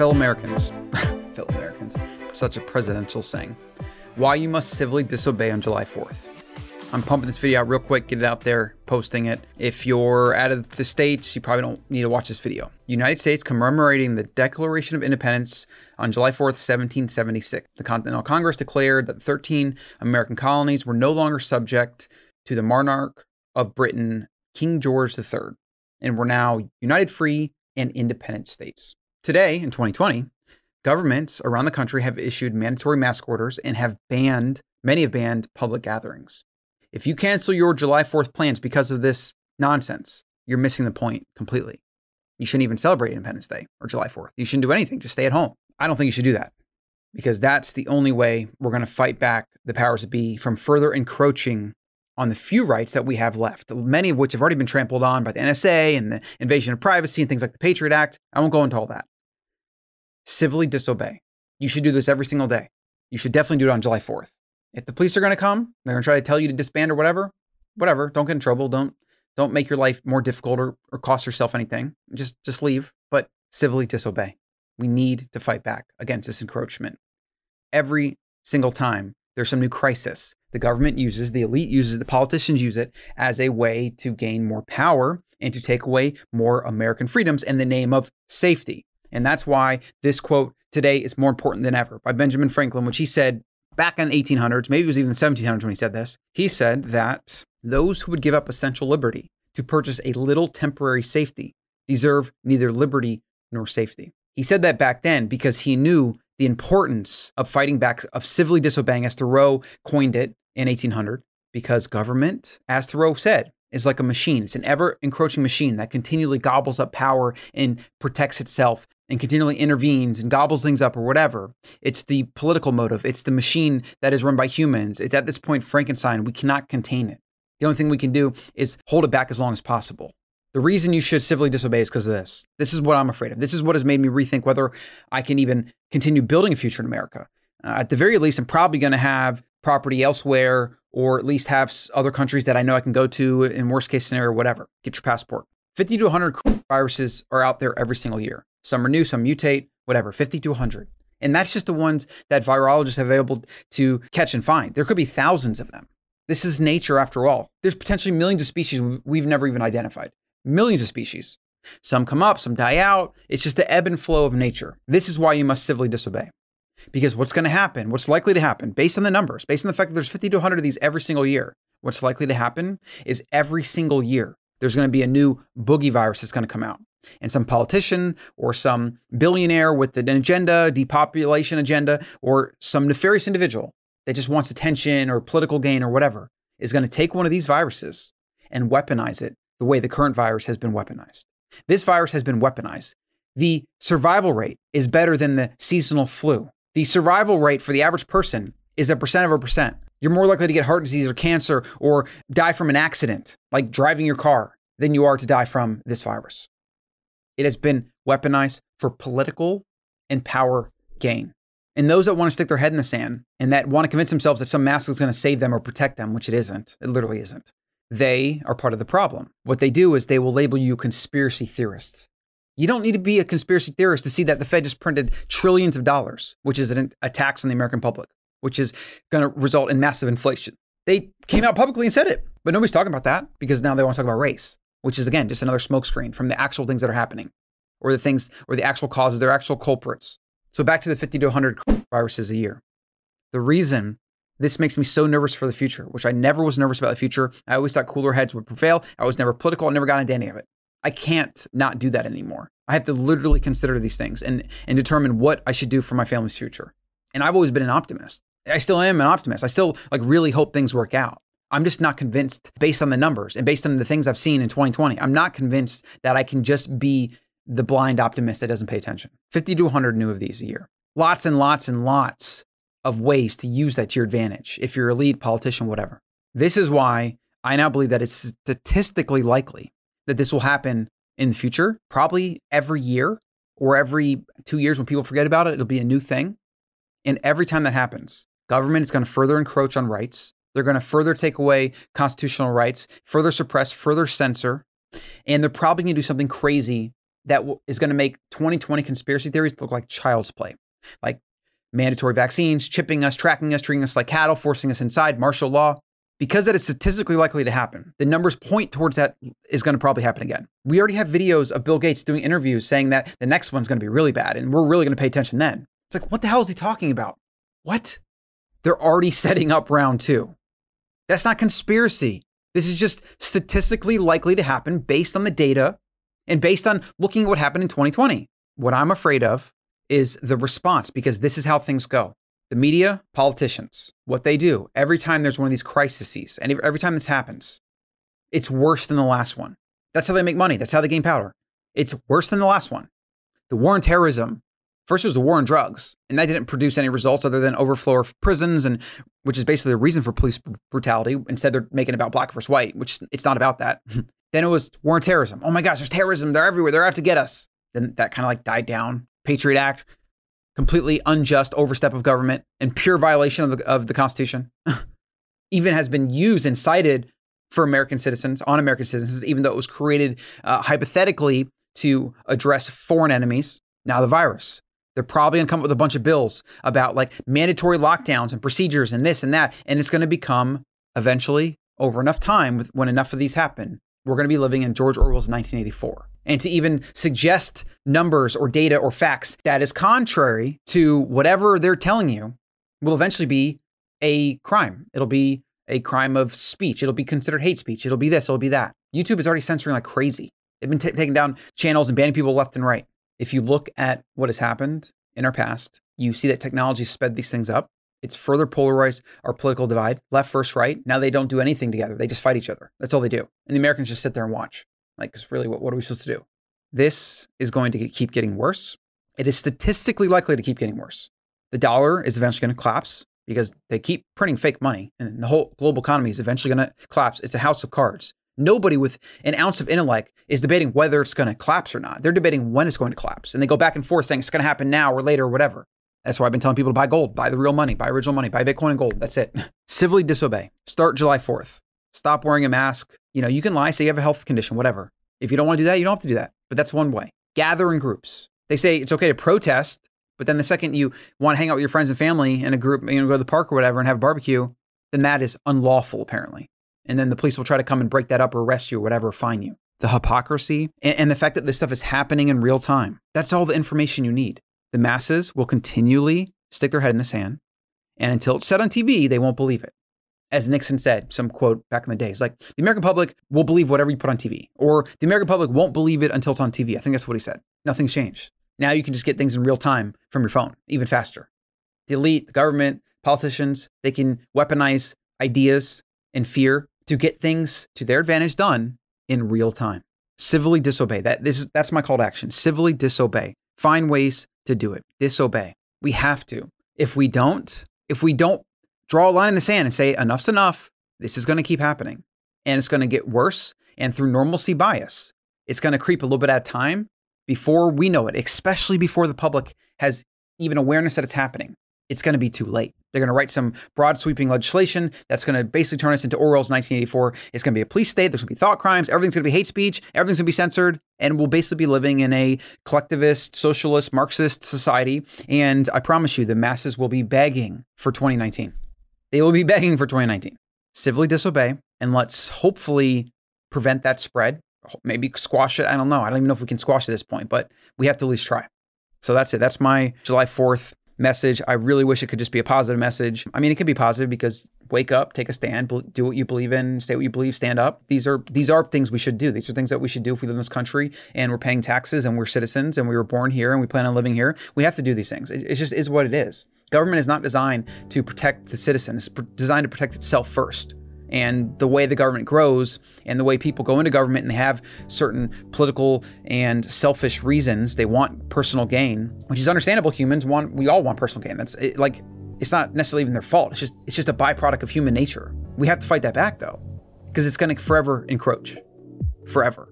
fellow Americans, fellow Americans, such a presidential saying, why you must civilly disobey on July 4th. I'm pumping this video out real quick, get it out there, posting it. If you're out of the States, you probably don't need to watch this video. United States commemorating the Declaration of Independence on July 4th, 1776. The Continental Congress declared that 13 American colonies were no longer subject to the monarch of Britain, King George III, and were now united free and independent states. Today, in 2020, governments around the country have issued mandatory mask orders and have banned, many have banned public gatherings. If you cancel your July 4th plans because of this nonsense, you're missing the point completely. You shouldn't even celebrate Independence Day or July 4th. You shouldn't do anything. Just stay at home. I don't think you should do that because that's the only way we're going to fight back the powers that be from further encroaching on the few rights that we have left, many of which have already been trampled on by the NSA and the invasion of privacy and things like the Patriot Act. I won't go into all that. Civilly disobey. You should do this every single day. You should definitely do it on July 4th. If the police are going to come, they're going to try to tell you to disband or whatever, whatever. Don't get in trouble. Don't don't make your life more difficult or, or cost yourself anything. Just just leave, but civilly disobey. We need to fight back against this encroachment. Every single time there's some new crisis, the government uses, the elite uses, the politicians use it as a way to gain more power and to take away more American freedoms in the name of safety. And that's why this quote today is more important than ever by Benjamin Franklin, which he said back in the 1800s, maybe it was even the 1700s when he said this. He said that those who would give up essential liberty to purchase a little temporary safety deserve neither liberty nor safety. He said that back then because he knew the importance of fighting back, of civilly disobeying, as Thoreau coined it in 1800, because government, as Thoreau said, is like a machine. It's an ever encroaching machine that continually gobbles up power and protects itself and continually intervenes and gobbles things up or whatever. It's the political motive. It's the machine that is run by humans. It's at this point Frankenstein. We cannot contain it. The only thing we can do is hold it back as long as possible. The reason you should civilly disobey is because of this. This is what I'm afraid of. This is what has made me rethink whether I can even continue building a future in America. Uh, at the very least, I'm probably going to have property elsewhere or at least have other countries that I know I can go to in worst case scenario, whatever. Get your passport. 50 to 100 viruses are out there every single year. Some are new, some mutate, whatever, 50 to 100. And that's just the ones that virologists have been able to catch and find. There could be thousands of them. This is nature after all. There's potentially millions of species we've never even identified. Millions of species. Some come up, some die out. It's just the ebb and flow of nature. This is why you must civilly disobey. Because what's going to happen, what's likely to happen, based on the numbers, based on the fact that there's 50 to 100 of these every single year, what's likely to happen is every single year there's going to be a new boogie virus that's going to come out. And some politician or some billionaire with an agenda, depopulation agenda, or some nefarious individual that just wants attention or political gain or whatever is going to take one of these viruses and weaponize it the way the current virus has been weaponized. This virus has been weaponized. The survival rate is better than the seasonal flu. The survival rate for the average person is a percent of a percent. You're more likely to get heart disease or cancer or die from an accident, like driving your car, than you are to die from this virus. It has been weaponized for political and power gain. And those that want to stick their head in the sand and that want to convince themselves that some mask is going to save them or protect them, which it isn't, it literally isn't, they are part of the problem. What they do is they will label you conspiracy theorists. You don't need to be a conspiracy theorist to see that the Fed just printed trillions of dollars, which is an, a tax on the American public, which is going to result in massive inflation. They came out publicly and said it, but nobody's talking about that because now they want to talk about race, which is again just another smokescreen from the actual things that are happening, or the things or the actual causes, their actual culprits. So back to the 50 to 100 viruses a year. The reason this makes me so nervous for the future, which I never was nervous about the future. I always thought cooler heads would prevail. I was never political. I never got into any of it. I can't not do that anymore. I have to literally consider these things and, and determine what I should do for my family's future. And I've always been an optimist. I still am an optimist. I still like really hope things work out. I'm just not convinced based on the numbers and based on the things I've seen in 2020. I'm not convinced that I can just be the blind optimist that doesn't pay attention. 50 to 100 new of these a year. Lots and lots and lots of ways to use that to your advantage if you're a lead politician, whatever. This is why I now believe that it's statistically likely that this will happen in the future, probably every year or every two years when people forget about it, it'll be a new thing. And every time that happens, government is going to further encroach on rights. They're going to further take away constitutional rights, further suppress, further censor. And they're probably going to do something crazy that is going to make 2020 conspiracy theories look like child's play, like mandatory vaccines, chipping us, tracking us, treating us like cattle, forcing us inside, martial law. Because that is statistically likely to happen, the numbers point towards that is going to probably happen again. We already have videos of Bill Gates doing interviews saying that the next one's going to be really bad and we're really going to pay attention then. It's like, what the hell is he talking about? What? They're already setting up round two. That's not conspiracy. This is just statistically likely to happen based on the data and based on looking at what happened in 2020. What I'm afraid of is the response because this is how things go. The media, politicians, what they do every time there's one of these crises, and every time this happens, it's worse than the last one. That's how they make money. That's how they gain power. It's worse than the last one. The war on terrorism. First, was the war on drugs, and that didn't produce any results other than overflow of prisons, and which is basically the reason for police brutality. Instead, they're making about black versus white, which it's not about that. then it was war on terrorism. Oh my gosh, there's terrorism. They're everywhere. They're out to get us. Then that kind of like died down. Patriot Act, completely unjust overstep of government and pure violation of the, of the Constitution, even has been used and cited for American citizens, on American citizens, even though it was created uh, hypothetically to address foreign enemies. Now, the virus. They're probably going to come up with a bunch of bills about like mandatory lockdowns and procedures and this and that. And it's going to become eventually, over enough time, with, when enough of these happen, we're going to be living in George Orwell's 1984 and to even suggest numbers or data or facts that is contrary to whatever they're telling you will eventually be a crime. It'll be a crime of speech. It'll be considered hate speech. It'll be this, it'll be that. YouTube is already censoring like crazy. They've been t- taking down channels and banning people left and right. If you look at what has happened in our past, you see that technology sped these things up. It's further polarized our political divide, left versus right. Now they don't do anything together. They just fight each other. That's all they do. And the Americans just sit there and watch. Like, it's really, what, what are we supposed to do? This is going to keep getting worse. It is statistically likely to keep getting worse. The dollar is eventually going to collapse because they keep printing fake money and the whole global economy is eventually going to collapse. It's a house of cards. Nobody with an ounce of intellect is debating whether it's going to collapse or not. They're debating when it's going to collapse. And they go back and forth saying it's going to happen now or later or whatever. That's why I've been telling people to buy gold, buy the real money, buy original money, buy Bitcoin and gold. That's it. Civilly disobey. Start July 4th. Stop wearing a mask. You know, you can lie, say you have a health condition, whatever. If you don't want to do that, you don't have to do that. But that's one way. Gather in groups. They say it's okay to protest, but then the second you want to hang out with your friends and family in a group, you know, go to the park or whatever and have a barbecue, then that is unlawful, apparently. And then the police will try to come and break that up or arrest you or whatever, fine you. The hypocrisy and, and the fact that this stuff is happening in real time. That's all the information you need. The masses will continually stick their head in the sand. And until it's said on TV, they won't believe it as Nixon said, some quote back in the days, like the American public will believe whatever you put on TV, or the American public won't believe it until it's on TV. I think that's what he said. Nothing's changed. Now you can just get things in real time from your phone, even faster. The elite, the government, politicians, they can weaponize ideas and fear to get things to their advantage done in real time. Civilly disobey. That this is that's my call to action. Civilly disobey. Find ways to do it. Disobey. We have to. If we don't, if we don't draw a line in the sand and say, enough's enough. This is going to keep happening. And it's going to get worse. And through normalcy bias, it's going to creep a little bit at a time before we know it, especially before the public has even awareness that it's happening. It's going to be too late. They're going to write some broad sweeping legislation that's going to basically turn us into Orwell's 1984. It's going to be a police state. There's going to be thought crimes. Everything's going to be hate speech. Everything's going to be censored. And we'll basically be living in a collectivist, socialist, Marxist society. And I promise you, the masses will be begging for 2019. They will be begging for 2019. Civilly disobey, and let's hopefully prevent that spread. Maybe squash it. I don't know. I don't even know if we can squash at this point, but we have to at least try. So that's it. That's my July 4th message. I really wish it could just be a positive message. I mean, it could be positive because wake up, take a stand, do what you believe in, say what you believe, stand up. These are these are things we should do. These are things that we should do if we live in this country and we're paying taxes and we're citizens and we were born here and we plan on living here. We have to do these things. It, it just is what it is. Government is not designed to protect the citizen. It's designed to protect itself first. And the way the government grows and the way people go into government and have certain political and selfish reasons, they want personal gain, which is understandable. Humans want, we all want personal gain. That's it, like, it's not necessarily even their fault. It's just, it's just a byproduct of human nature. We have to fight that back though, because it's going to forever encroach, forever.